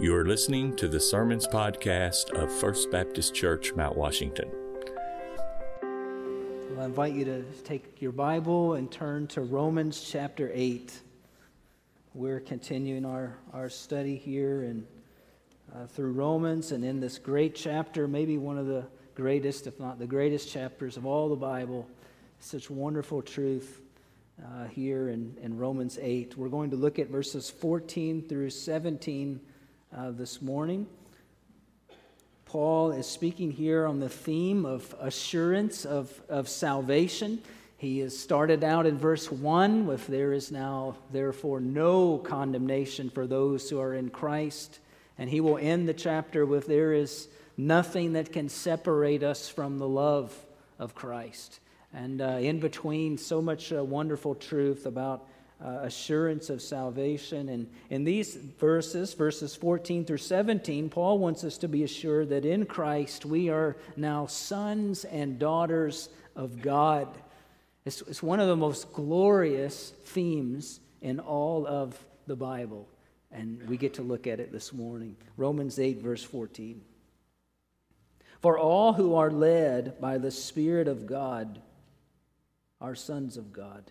You are listening to the Sermons Podcast of First Baptist Church, Mount Washington. Well, I invite you to take your Bible and turn to Romans chapter 8. We're continuing our, our study here and uh, through Romans and in this great chapter, maybe one of the greatest, if not the greatest chapters of all the Bible. Such wonderful truth uh, here in, in Romans 8. We're going to look at verses 14 through 17 uh, this morning. Paul is speaking here on the theme of assurance of, of salvation. He has started out in verse 1 with, There is now, therefore, no condemnation for those who are in Christ. And he will end the chapter with, There is nothing that can separate us from the love of Christ. And uh, in between, so much uh, wonderful truth about uh, assurance of salvation. And in these verses, verses 14 through 17, Paul wants us to be assured that in Christ we are now sons and daughters of God. It's, it's one of the most glorious themes in all of the Bible. And we get to look at it this morning. Romans 8, verse 14. For all who are led by the Spirit of God are sons of God.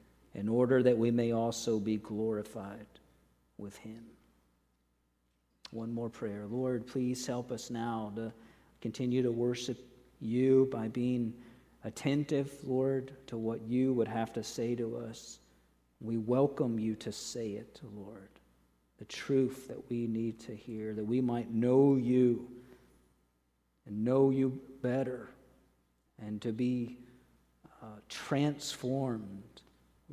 in order that we may also be glorified with him. One more prayer. Lord, please help us now to continue to worship you by being attentive, Lord, to what you would have to say to us. We welcome you to say it, Lord, the truth that we need to hear, that we might know you and know you better and to be uh, transformed,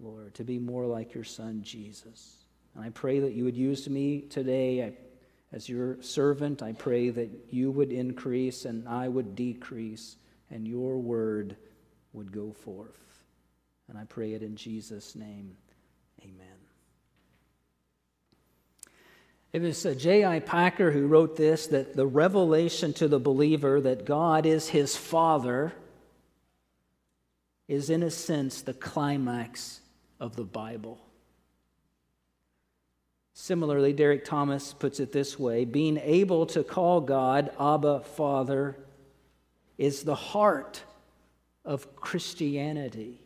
Lord, to be more like your Son, Jesus. And I pray that you would use me today I, as your servant. I pray that you would increase and I would decrease, and your word would go forth. And I pray it in Jesus' name. Amen. It was uh, J.I. Packer who wrote this that the revelation to the believer that God is his father is, in a sense, the climax of the Bible. Similarly, Derek Thomas puts it this way being able to call God Abba Father is the heart of Christianity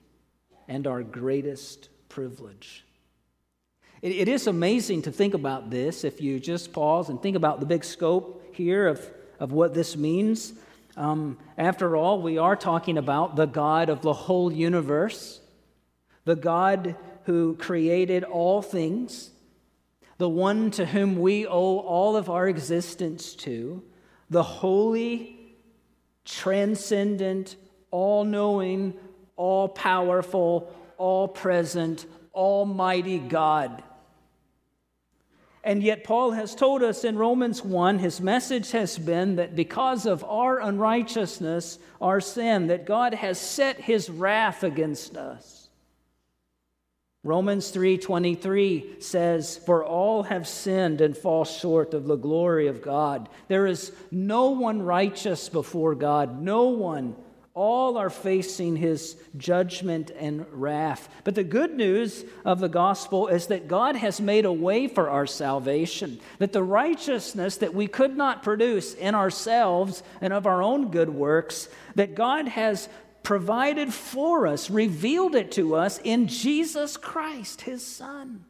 and our greatest privilege. It, it is amazing to think about this if you just pause and think about the big scope here of, of what this means. Um, after all, we are talking about the God of the whole universe, the God who created all things, the one to whom we owe all of our existence to, the holy, transcendent, all knowing, all powerful, all present, almighty God. And yet, Paul has told us in Romans 1, his message has been that because of our unrighteousness, our sin, that God has set his wrath against us. Romans 3:23 says, "For all have sinned and fall short of the glory of God. There is no one righteous before God, no one all are facing his judgment and wrath. But the good news of the gospel is that God has made a way for our salvation, that the righteousness that we could not produce in ourselves and of our own good works, that God has provided for us, revealed it to us in Jesus Christ, his Son.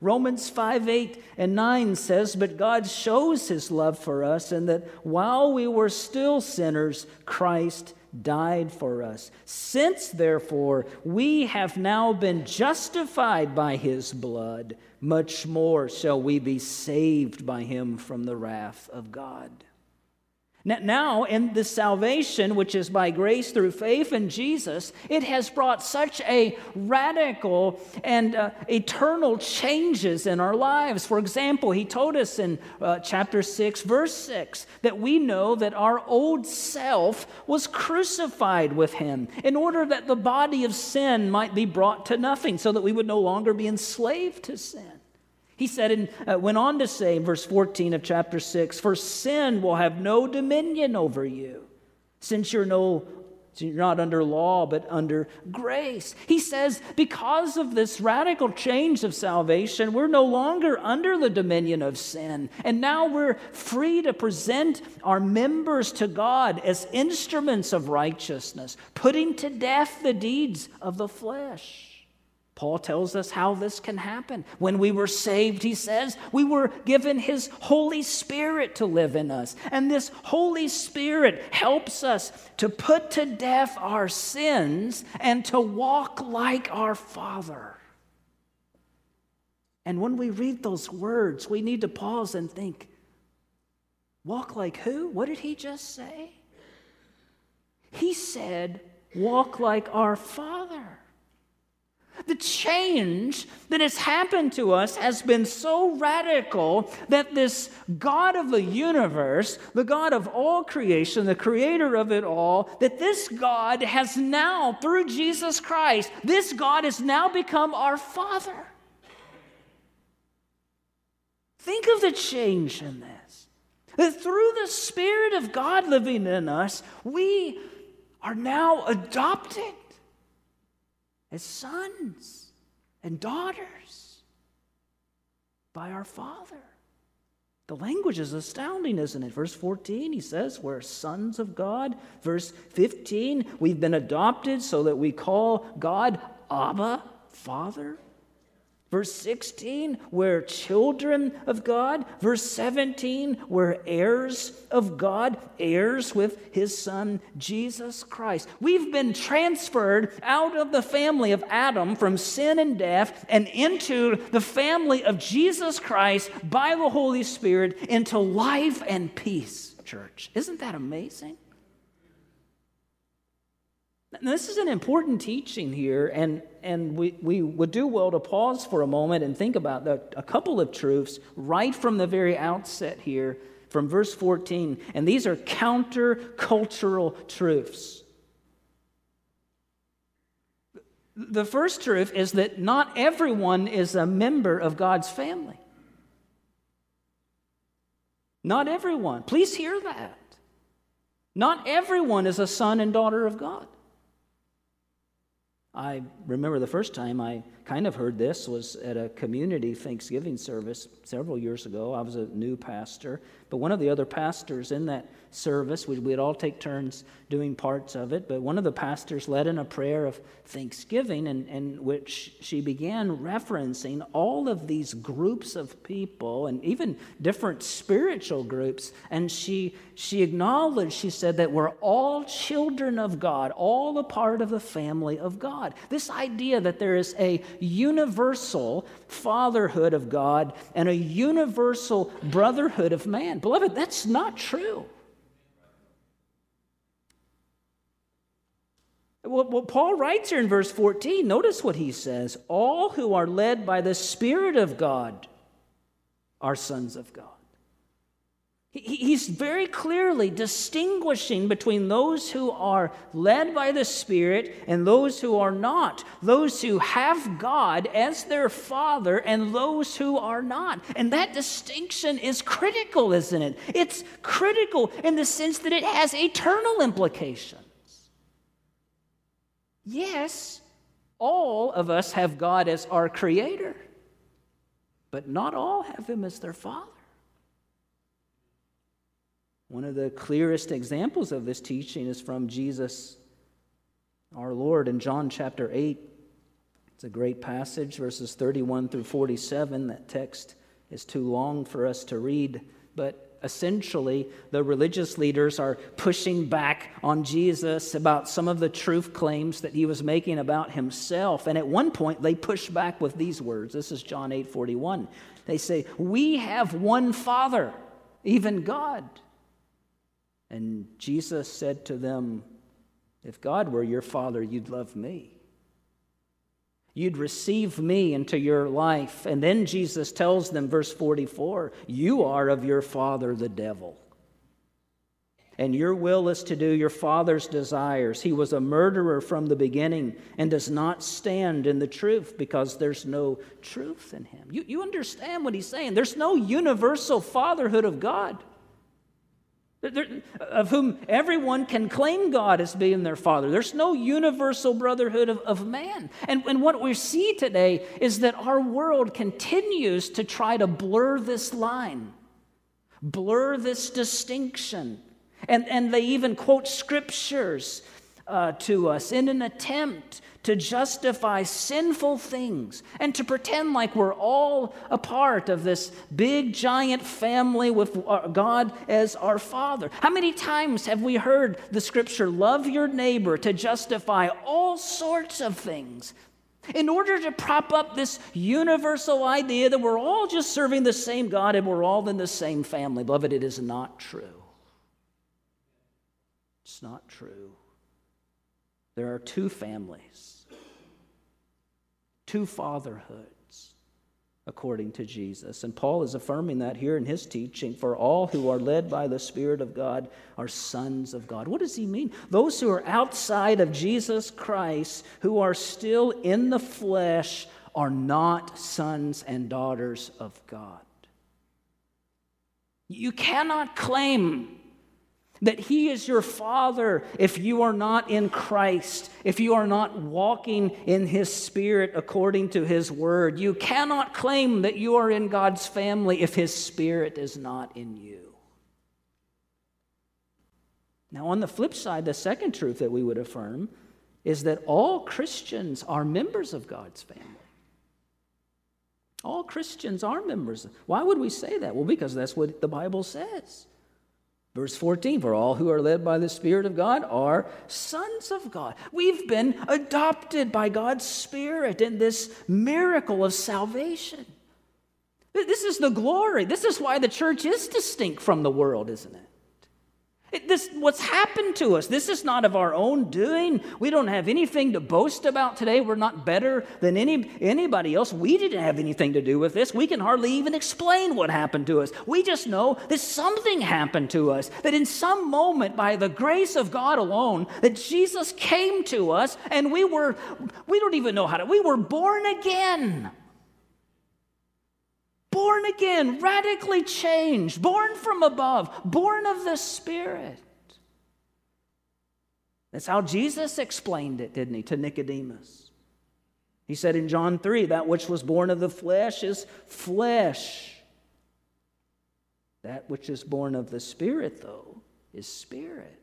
Romans 5 8 and 9 says, But God shows his love for us, and that while we were still sinners, Christ died for us. Since, therefore, we have now been justified by his blood, much more shall we be saved by him from the wrath of God. Now, in this salvation, which is by grace through faith in Jesus, it has brought such a radical and uh, eternal changes in our lives. For example, he told us in uh, chapter 6, verse 6, that we know that our old self was crucified with him in order that the body of sin might be brought to nothing, so that we would no longer be enslaved to sin. He said and uh, went on to say in verse 14 of chapter 6 For sin will have no dominion over you, since you're no you're not under law, but under grace. He says, because of this radical change of salvation, we're no longer under the dominion of sin. And now we're free to present our members to God as instruments of righteousness, putting to death the deeds of the flesh. Paul tells us how this can happen. When we were saved, he says, we were given his Holy Spirit to live in us. And this Holy Spirit helps us to put to death our sins and to walk like our Father. And when we read those words, we need to pause and think walk like who? What did he just say? He said, walk like our Father. The change that has happened to us has been so radical that this God of the universe, the God of all creation, the creator of it all, that this God has now, through Jesus Christ, this God has now become our Father. Think of the change in this. That through the Spirit of God living in us, we are now adopted as sons and daughters by our Father. The language is astounding, isn't it? Verse 14, he says, We're sons of God. Verse 15, we've been adopted so that we call God Abba, Father. Verse 16, we're children of God. Verse 17, we're heirs of God, heirs with his son, Jesus Christ. We've been transferred out of the family of Adam from sin and death and into the family of Jesus Christ by the Holy Spirit into life and peace, church. Isn't that amazing? This is an important teaching here, and, and we, we would do well to pause for a moment and think about the, a couple of truths right from the very outset here, from verse 14. And these are countercultural truths. The first truth is that not everyone is a member of God's family. Not everyone. Please hear that. Not everyone is a son and daughter of God. I remember the first time I kind of heard this was at a community Thanksgiving service several years ago. I was a new pastor, but one of the other pastors in that service. We'd, we'd, all take turns doing parts of it, but one of the pastors led in a prayer of thanksgiving in, in which she began referencing all of these groups of people and even different spiritual groups. And she, she acknowledged, she said that we're all children of God, all a part of the family of God. This idea that there is a universal fatherhood of God and a universal brotherhood of man. Beloved, that's not true. Well, Paul writes here in verse 14, notice what he says all who are led by the Spirit of God are sons of God. He's very clearly distinguishing between those who are led by the Spirit and those who are not, those who have God as their Father and those who are not. And that distinction is critical, isn't it? It's critical in the sense that it has eternal implications. Yes, all of us have God as our creator, but not all have Him as their Father. One of the clearest examples of this teaching is from Jesus, our Lord, in John chapter 8. It's a great passage, verses 31 through 47. That text is too long for us to read, but essentially, the religious leaders are pushing back on Jesus about some of the truth claims that he was making about himself. And at one point, they push back with these words. This is John 8 41. They say, We have one Father, even God. And Jesus said to them, If God were your father, you'd love me. You'd receive me into your life. And then Jesus tells them, verse 44, You are of your father, the devil. And your will is to do your father's desires. He was a murderer from the beginning and does not stand in the truth because there's no truth in him. You, you understand what he's saying? There's no universal fatherhood of God of whom everyone can claim God as being their father. There's no universal brotherhood of, of man. And, and what we see today is that our world continues to try to blur this line, blur this distinction. And, and they even quote scriptures uh, to us in an attempt to justify sinful things and to pretend like we're all a part of this big giant family with uh, God as our Father. How many times have we heard the scripture, love your neighbor, to justify all sorts of things? In order to prop up this universal idea that we're all just serving the same God and we're all in the same family. Beloved, it is not true. It's not true. There are two families two fatherhoods according to Jesus. And Paul is affirming that here in his teaching for all who are led by the Spirit of God are sons of God. What does he mean? Those who are outside of Jesus Christ, who are still in the flesh, are not sons and daughters of God. You cannot claim that He is your Father if you are not in Christ, if you are not walking in His Spirit according to His Word. You cannot claim that you are in God's family if His Spirit is not in you. Now, on the flip side, the second truth that we would affirm is that all Christians are members of God's family. All Christians are members. Why would we say that? Well, because that's what the Bible says. Verse 14, for all who are led by the Spirit of God are sons of God. We've been adopted by God's Spirit in this miracle of salvation. This is the glory. This is why the church is distinct from the world, isn't it? It, this, what's happened to us, this is not of our own doing. We don't have anything to boast about today. We're not better than any, anybody else. We didn't have anything to do with this. We can hardly even explain what happened to us. We just know that something happened to us, that in some moment, by the grace of God alone, that Jesus came to us and we were, we don't even know how to, we were born again born again, radically changed, born from above, born of the Spirit. That's how Jesus explained it, didn't he, to Nicodemus? He said in John 3 that which was born of the flesh is flesh. That which is born of the Spirit, though, is spirit.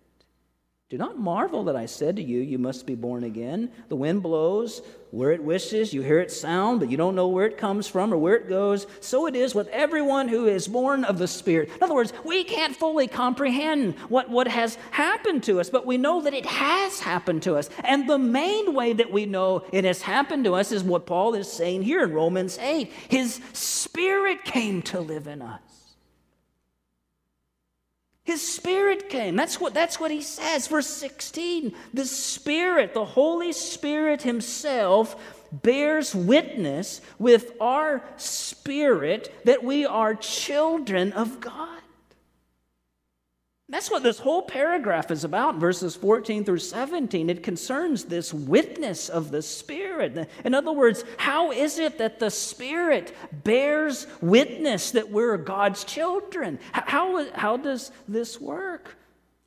Do not marvel that I said to you, You must be born again. The wind blows where it wishes, you hear its sound, but you don't know where it comes from or where it goes. So it is with everyone who is born of the Spirit. In other words, we can't fully comprehend what, what has happened to us, but we know that it has happened to us. And the main way that we know it has happened to us is what Paul is saying here in Romans 8 His Spirit came to live in us. His Spirit came. That's what, that's what he says. Verse 16 the Spirit, the Holy Spirit Himself, bears witness with our spirit that we are children of God. That's what this whole paragraph is about, verses 14 through 17. It concerns this witness of the Spirit. In other words, how is it that the Spirit bears witness that we're God's children? How, how does this work?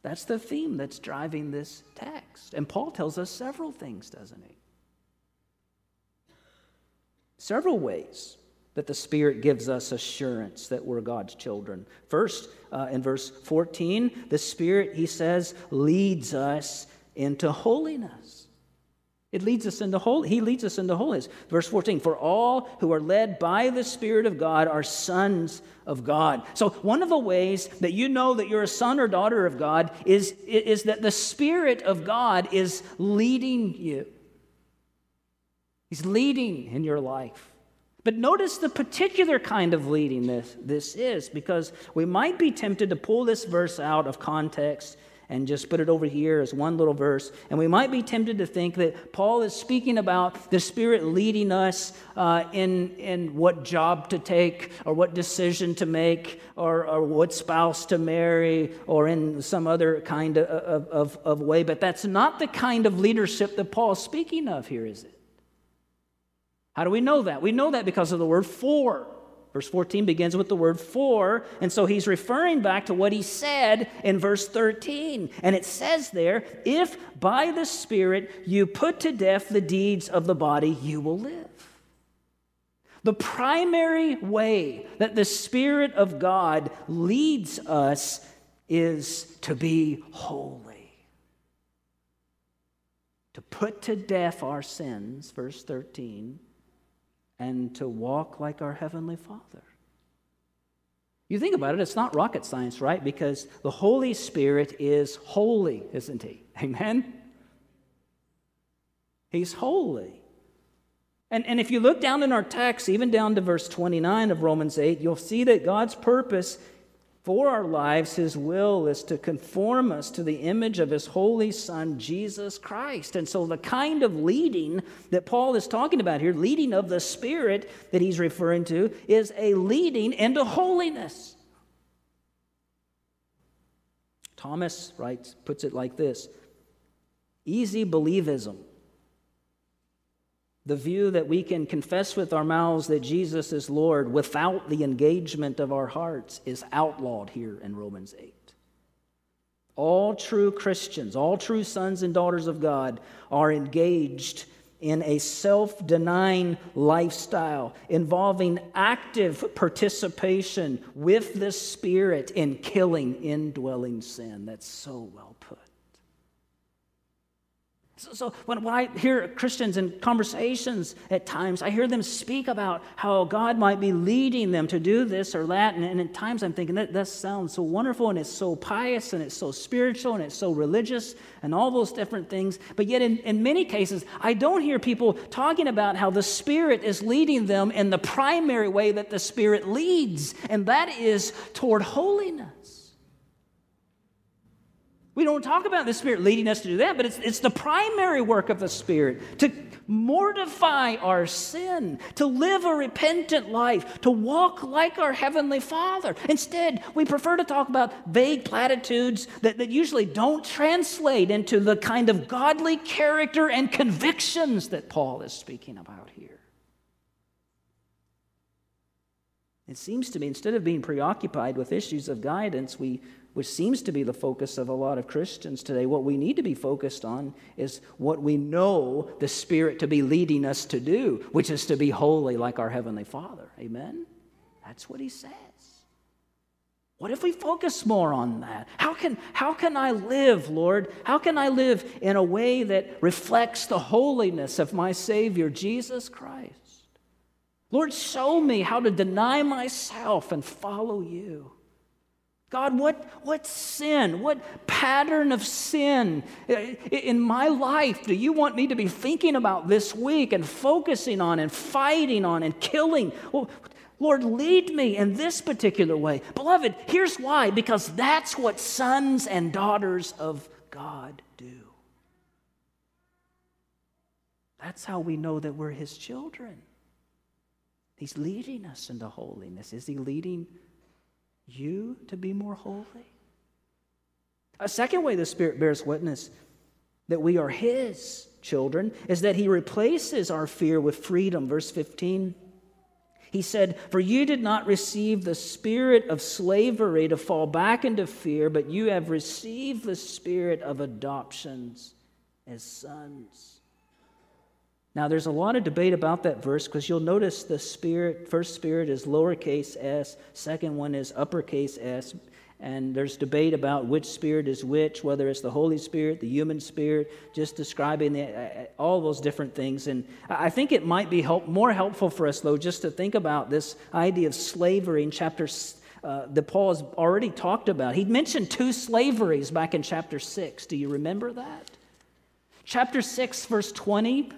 That's the theme that's driving this text. And Paul tells us several things, doesn't he? Several ways that the Spirit gives us assurance that we're God's children. First, uh, in verse 14, the Spirit, he says, leads us into holiness. It leads us into holy. He leads us into holiness. Verse 14, for all who are led by the Spirit of God are sons of God. So one of the ways that you know that you're a son or daughter of God is, is that the Spirit of God is leading you. He's leading in your life. But notice the particular kind of leading this, this is, because we might be tempted to pull this verse out of context and just put it over here as one little verse. And we might be tempted to think that Paul is speaking about the Spirit leading us uh, in, in what job to take, or what decision to make, or, or what spouse to marry, or in some other kind of, of, of way. But that's not the kind of leadership that Paul is speaking of here, is it? How do we know that? We know that because of the word for. Verse 14 begins with the word for, and so he's referring back to what he said in verse 13. And it says there, if by the Spirit you put to death the deeds of the body, you will live. The primary way that the Spirit of God leads us is to be holy. To put to death our sins, verse 13 and to walk like our Heavenly Father. You think about it, it's not rocket science, right? Because the Holy Spirit is holy, isn't He? Amen? He's holy. And, and if you look down in our text, even down to verse 29 of Romans 8, you'll see that God's purpose for our lives, His will is to conform us to the image of His holy Son, Jesus Christ. And so, the kind of leading that Paul is talking about here, leading of the Spirit that he's referring to, is a leading into holiness. Thomas writes, puts it like this easy believism the view that we can confess with our mouths that Jesus is Lord without the engagement of our hearts is outlawed here in Romans 8. All true Christians, all true sons and daughters of God are engaged in a self denying lifestyle involving active participation with the Spirit in killing indwelling sin. That's so well. So, so when, when I hear Christians in conversations at times, I hear them speak about how God might be leading them to do this or that. And, and at times I'm thinking, that, that sounds so wonderful and it's so pious and it's so spiritual and it's so religious and all those different things. But yet, in, in many cases, I don't hear people talking about how the Spirit is leading them in the primary way that the Spirit leads, and that is toward holiness. We don't talk about the Spirit leading us to do that, but it's, it's the primary work of the Spirit to mortify our sin, to live a repentant life, to walk like our Heavenly Father. Instead, we prefer to talk about vague platitudes that, that usually don't translate into the kind of godly character and convictions that Paul is speaking about here. It seems to me, instead of being preoccupied with issues of guidance, we which seems to be the focus of a lot of Christians today, what we need to be focused on is what we know the Spirit to be leading us to do, which is to be holy like our Heavenly Father. Amen? That's what He says. What if we focus more on that? How can, how can I live, Lord? How can I live in a way that reflects the holiness of my Savior, Jesus Christ? Lord, show me how to deny myself and follow you. God, what, what sin, what pattern of sin eh, in my life do you want me to be thinking about this week and focusing on and fighting on and killing? Lord, lead me in this particular way. Beloved, here's why because that's what sons and daughters of God do. That's how we know that we're His children. He's leading us into holiness. Is He leading you to be more holy? A second way the Spirit bears witness that we are His children is that He replaces our fear with freedom. Verse 15. He said, For you did not receive the spirit of slavery to fall back into fear, but you have received the spirit of adoptions as sons. Now, there's a lot of debate about that verse because you'll notice the spirit, first spirit is lowercase s, second one is uppercase s, and there's debate about which spirit is which, whether it's the Holy Spirit, the human spirit, just describing the, all those different things. And I think it might be help, more helpful for us, though, just to think about this idea of slavery in chapter uh, that Paul has already talked about. He mentioned two slaveries back in chapter 6. Do you remember that? Chapter 6, verse 20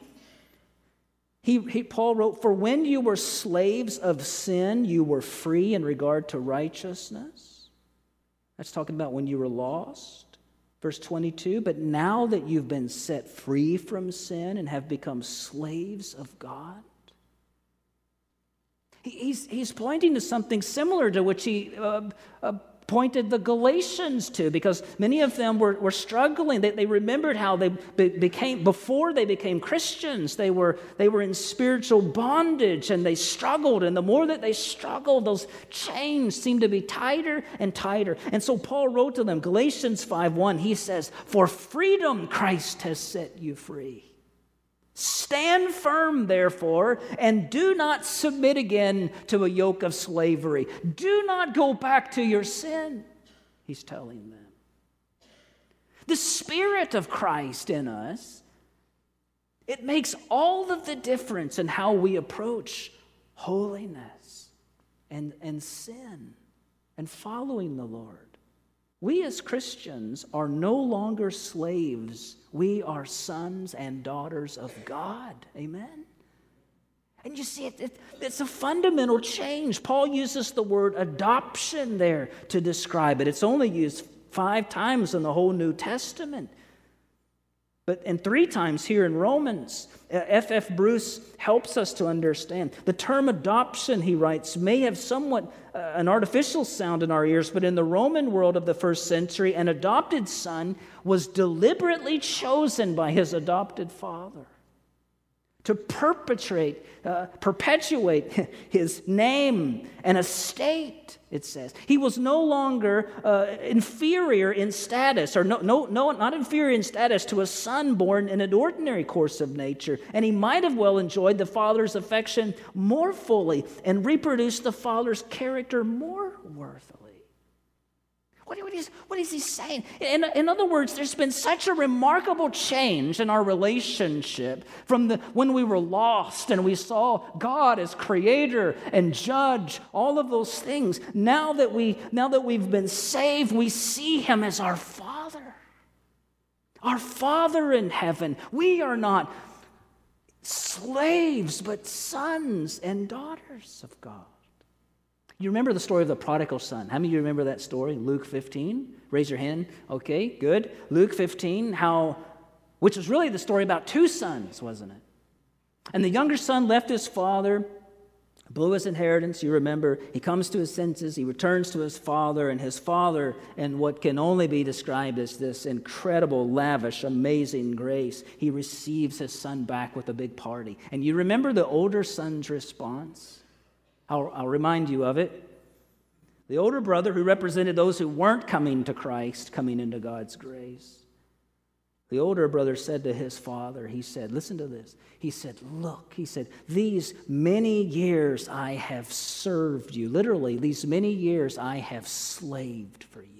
He, he, Paul wrote, For when you were slaves of sin, you were free in regard to righteousness. That's talking about when you were lost. Verse 22 But now that you've been set free from sin and have become slaves of God, he's, he's pointing to something similar to which he uh, uh, pointed the Galatians to because many of them were, were struggling. They, they remembered how they be, became, before they became Christians, they were, they were in spiritual bondage and they struggled. And the more that they struggled, those chains seemed to be tighter and tighter. And so Paul wrote to them, Galatians 5 1, he says, For freedom Christ has set you free. Stand firm, therefore, and do not submit again to a yoke of slavery. Do not go back to your sin, he's telling them. The Spirit of Christ in us, it makes all of the difference in how we approach holiness and, and sin and following the Lord. We as Christians are no longer slaves. We are sons and daughters of God. Amen? And you see, it, it, it's a fundamental change. Paul uses the word adoption there to describe it. It's only used five times in the whole New Testament. But and three times here in Romans, F.F. F. Bruce helps us to understand. The term adoption, he writes, may have somewhat uh, an artificial sound in our ears, but in the Roman world of the first century, an adopted son was deliberately chosen by his adopted father to perpetrate, uh, perpetuate his name and estate, it says. He was no longer uh, inferior in status, or no, no, no, not inferior in status to a son born in an ordinary course of nature. And he might have well enjoyed the father's affection more fully and reproduced the father's character more worthily. What, what, is, what is he saying? In, in other words, there's been such a remarkable change in our relationship from the, when we were lost and we saw God as creator and judge, all of those things. Now that, we, now that we've been saved, we see him as our Father. Our Father in heaven. We are not slaves, but sons and daughters of God. You remember the story of the prodigal son. How many of you remember that story? Luke 15. Raise your hand. Okay, good. Luke 15, how, which was really the story about two sons, wasn't it? And the younger son left his father, blew his inheritance. You remember, he comes to his senses, he returns to his father, and his father, in what can only be described as this incredible, lavish, amazing grace, he receives his son back with a big party. And you remember the older son's response? I'll, I'll remind you of it. The older brother, who represented those who weren't coming to Christ, coming into God's grace. The older brother said to his father, he said, Listen to this. He said, Look, he said, these many years I have served you. Literally, these many years I have slaved for you.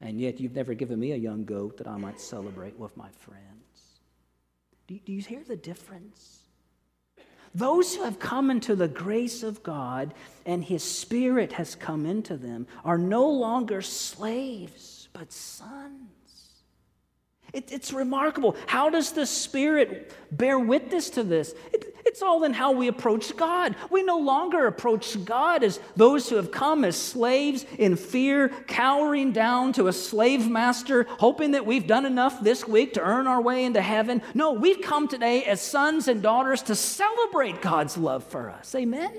And yet you've never given me a young goat that I might celebrate with my friends. Do, do you hear the difference? Those who have come into the grace of God and His Spirit has come into them are no longer slaves, but sons. It, it's remarkable. How does the Spirit bear witness to this? It, it's all in how we approach God. We no longer approach God as those who have come as slaves in fear, cowering down to a slave master, hoping that we've done enough this week to earn our way into heaven. No, we've come today as sons and daughters to celebrate God's love for us. Amen?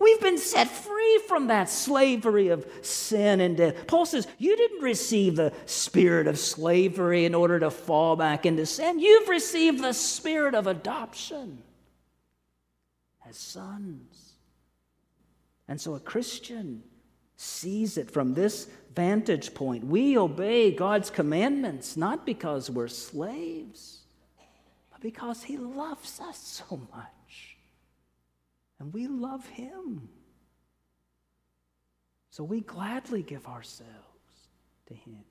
We've been set free from that slavery of sin and death. Paul says, You didn't receive the spirit of slavery in order to fall back into sin. You've received the spirit of adoption as sons. And so a Christian sees it from this vantage point. We obey God's commandments not because we're slaves, but because He loves us so much. And we love Him. So we gladly give ourselves to Him.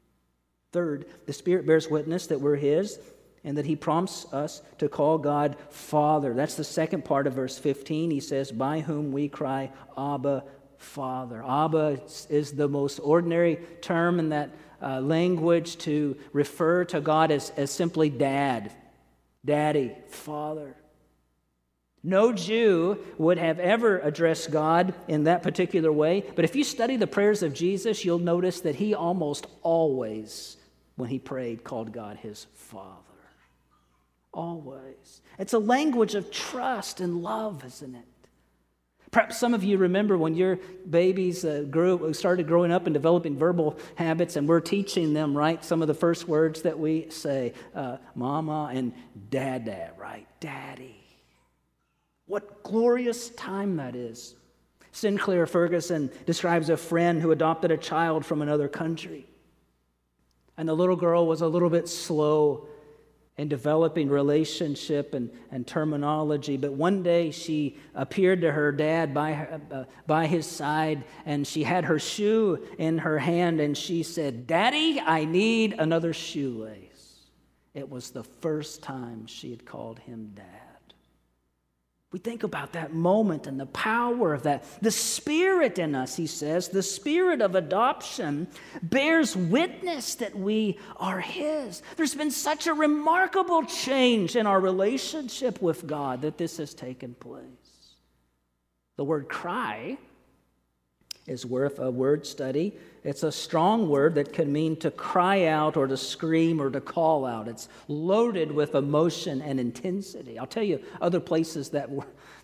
Third, the Spirit bears witness that we're His and that he prompts us to call God Father. That's the second part of verse 15. He says, By whom we cry, Abba, Father. Abba is the most ordinary term in that uh, language to refer to God as, as simply dad. Daddy, Father. No Jew would have ever addressed God in that particular way, but if you study the prayers of Jesus, you'll notice that he almost always, when he prayed, called God his Father. Always. It's a language of trust and love, isn't it? Perhaps some of you remember when your babies uh, grew, started growing up and developing verbal habits, and we're teaching them, right? Some of the first words that we say, uh, mama and dada, right? Daddy. What glorious time that is. Sinclair Ferguson describes a friend who adopted a child from another country. And the little girl was a little bit slow in developing relationship and, and terminology. But one day she appeared to her dad by, uh, by his side and she had her shoe in her hand and she said, Daddy, I need another shoelace. It was the first time she had called him dad. We think about that moment and the power of that. The Spirit in us, he says, the Spirit of adoption bears witness that we are His. There's been such a remarkable change in our relationship with God that this has taken place. The word cry is worth a word study. It's a strong word that can mean to cry out or to scream or to call out. It's loaded with emotion and intensity. I'll tell you other places that,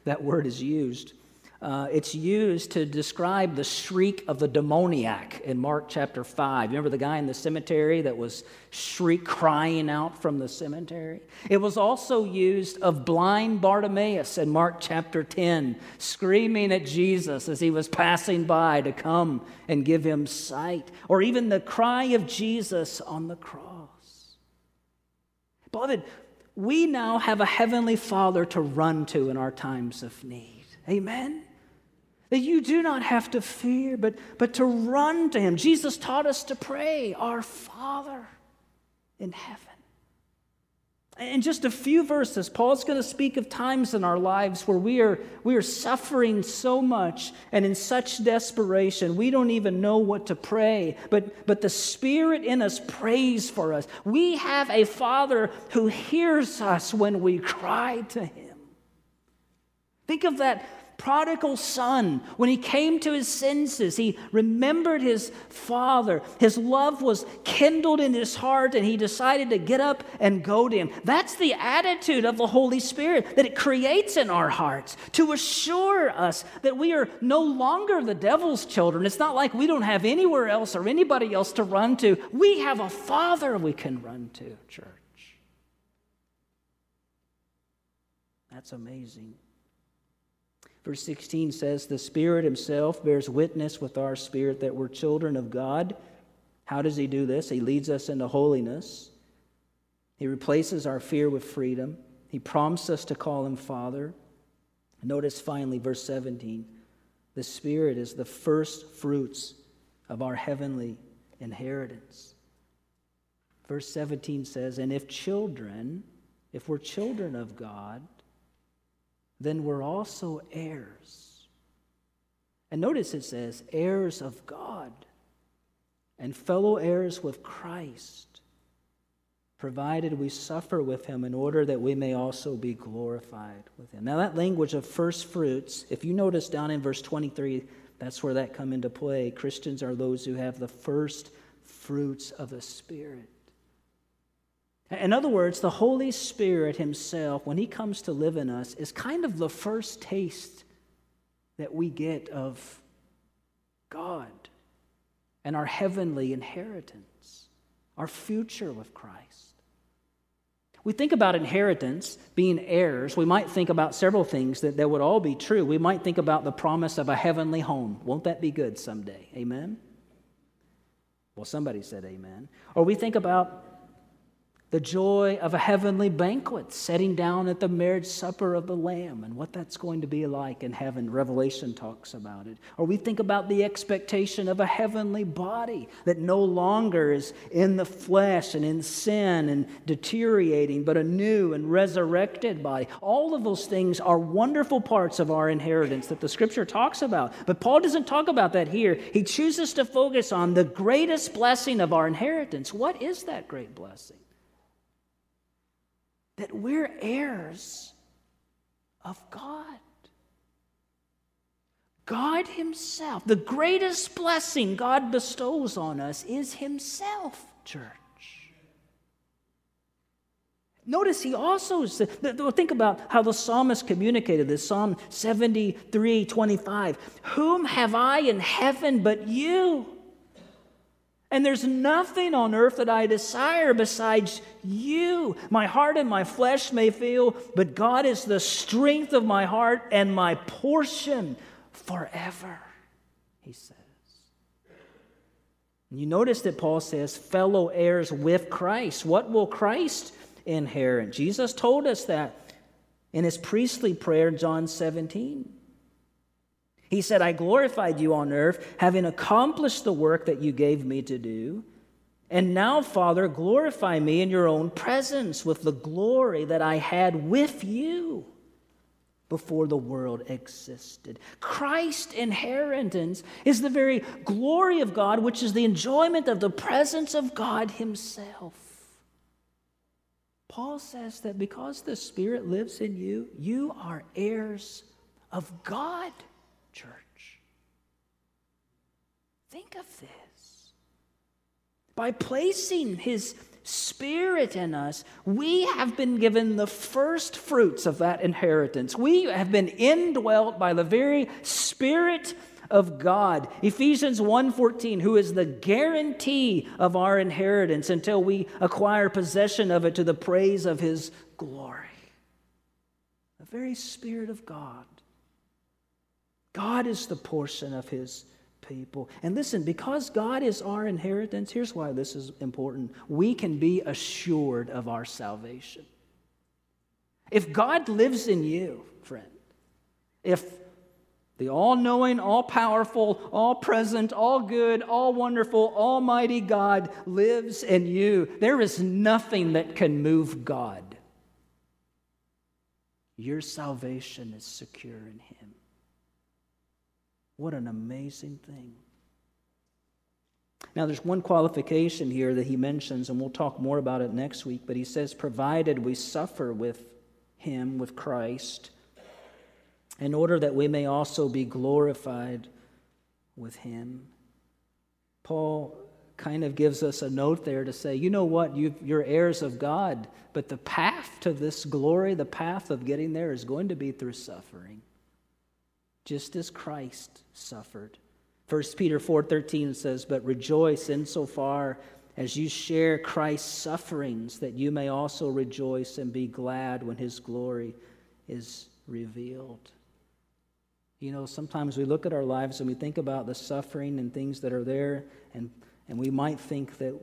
that word is used. Uh, it's used to describe the shriek of the demoniac in Mark chapter 5. Remember the guy in the cemetery that was shriek crying out from the cemetery? It was also used of blind Bartimaeus in Mark chapter 10, screaming at Jesus as he was passing by to come and give him sight, or even the cry of Jesus on the cross. Beloved, we now have a heavenly Father to run to in our times of need. Amen? That you do not have to fear, but, but to run to Him. Jesus taught us to pray, Our Father in heaven. In just a few verses, Paul's going to speak of times in our lives where we are, we are suffering so much and in such desperation, we don't even know what to pray. But, but the Spirit in us prays for us. We have a Father who hears us when we cry to Him. Think of that prodigal son, when he came to his senses, he remembered his father. His love was kindled in his heart, and he decided to get up and go to him. That's the attitude of the Holy Spirit that it creates in our hearts to assure us that we are no longer the devil's children. It's not like we don't have anywhere else or anybody else to run to. We have a father we can run to, church. That's amazing. Verse 16 says, The Spirit Himself bears witness with our spirit that we're children of God. How does He do this? He leads us into holiness. He replaces our fear with freedom. He prompts us to call Him Father. Notice finally, verse 17 the Spirit is the first fruits of our heavenly inheritance. Verse 17 says, And if children, if we're children of God, then we're also heirs. And notice it says, heirs of God and fellow heirs with Christ, provided we suffer with him in order that we may also be glorified with him. Now, that language of first fruits, if you notice down in verse 23, that's where that come into play. Christians are those who have the first fruits of the Spirit. In other words, the Holy Spirit Himself, when He comes to live in us, is kind of the first taste that we get of God and our heavenly inheritance, our future with Christ. We think about inheritance, being heirs. We might think about several things that, that would all be true. We might think about the promise of a heavenly home. Won't that be good someday? Amen? Well, somebody said amen. Or we think about the joy of a heavenly banquet, setting down at the marriage supper of the Lamb, and what that's going to be like in heaven. Revelation talks about it. Or we think about the expectation of a heavenly body that no longer is in the flesh and in sin and deteriorating, but a new and resurrected body. All of those things are wonderful parts of our inheritance that the scripture talks about. But Paul doesn't talk about that here. He chooses to focus on the greatest blessing of our inheritance. What is that great blessing? That we're heirs of God. God Himself, the greatest blessing God bestows on us is Himself, church. Notice he also said, think about how the psalmist communicated this Psalm 73 25. Whom have I in heaven but you? And there's nothing on earth that I desire besides you. My heart and my flesh may fail, but God is the strength of my heart and my portion forever, he says. You notice that Paul says, fellow heirs with Christ. What will Christ inherit? Jesus told us that in his priestly prayer, John 17. He said, I glorified you on earth, having accomplished the work that you gave me to do. And now, Father, glorify me in your own presence with the glory that I had with you before the world existed. Christ's inheritance is the very glory of God, which is the enjoyment of the presence of God Himself. Paul says that because the Spirit lives in you, you are heirs of God church. Think of this. By placing his spirit in us, we have been given the first fruits of that inheritance. We have been indwelt by the very spirit of God. Ephesians 1:14, who is the guarantee of our inheritance until we acquire possession of it to the praise of his glory. The very spirit of God God is the portion of his people. And listen, because God is our inheritance, here's why this is important. We can be assured of our salvation. If God lives in you, friend, if the all knowing, all powerful, all present, all good, all wonderful, almighty God lives in you, there is nothing that can move God. Your salvation is secure in Him. What an amazing thing. Now, there's one qualification here that he mentions, and we'll talk more about it next week, but he says, provided we suffer with him, with Christ, in order that we may also be glorified with him. Paul kind of gives us a note there to say, you know what, you are heirs of God, but the path to this glory, the path of getting there, is going to be through suffering just as Christ suffered. 1 Peter 4:13 says, "But rejoice insofar as you share Christ's sufferings, that you may also rejoice and be glad when his glory is revealed." You know, sometimes we look at our lives and we think about the suffering and things that are there, and, and we might think that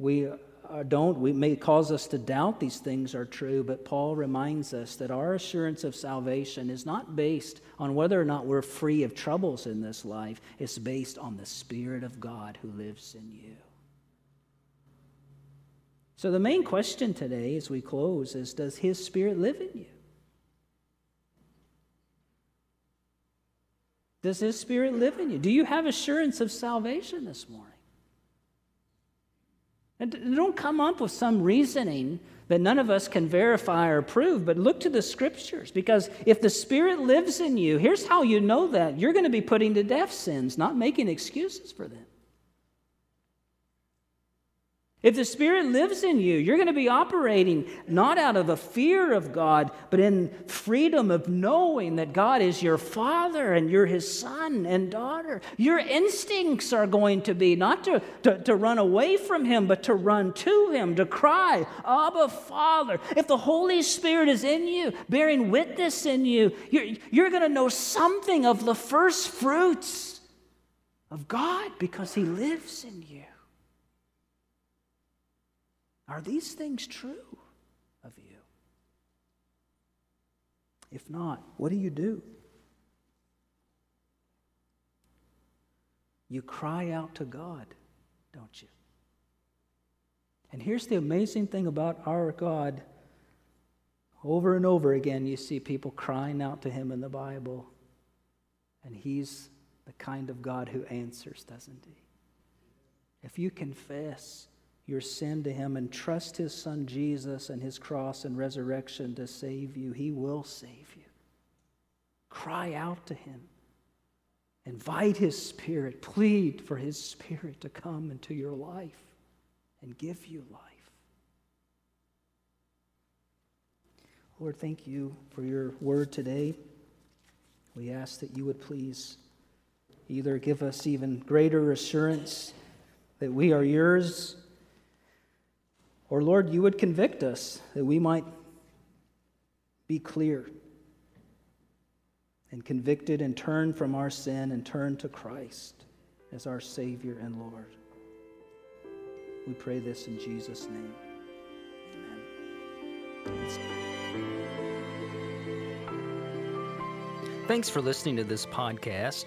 we uh, don't, we may cause us to doubt these things are true, but Paul reminds us that our assurance of salvation is not based on whether or not we're free of troubles in this life, it's based on the Spirit of God who lives in you. So, the main question today as we close is Does His Spirit live in you? Does His Spirit live in you? Do you have assurance of salvation this morning? And don't come up with some reasoning that none of us can verify or prove, but look to the scriptures. Because if the Spirit lives in you, here's how you know that you're going to be putting to death sins, not making excuses for them. If the Spirit lives in you, you're going to be operating not out of a fear of God, but in freedom of knowing that God is your Father and you're His son and daughter. Your instincts are going to be not to, to, to run away from Him, but to run to Him, to cry, Abba, Father. If the Holy Spirit is in you, bearing witness in you, you're, you're going to know something of the first fruits of God because He lives in you. Are these things true of you? If not, what do you do? You cry out to God, don't you? And here's the amazing thing about our God. Over and over again, you see people crying out to Him in the Bible. And He's the kind of God who answers, doesn't He? If you confess your sin to Him and trust His Son Jesus and His cross and resurrection to save you, He will save you. Cry out to Him. Invite His Spirit. Plead for His Spirit to come into your life and give you life. Lord, thank you for your word today. We ask that you would please either give us even greater assurance that we are yours, or Lord, you would convict us that we might be clear and convicted and turn from our sin and turn to Christ as our Savior and Lord. We pray this in Jesus' name. Amen. Thanks for listening to this podcast.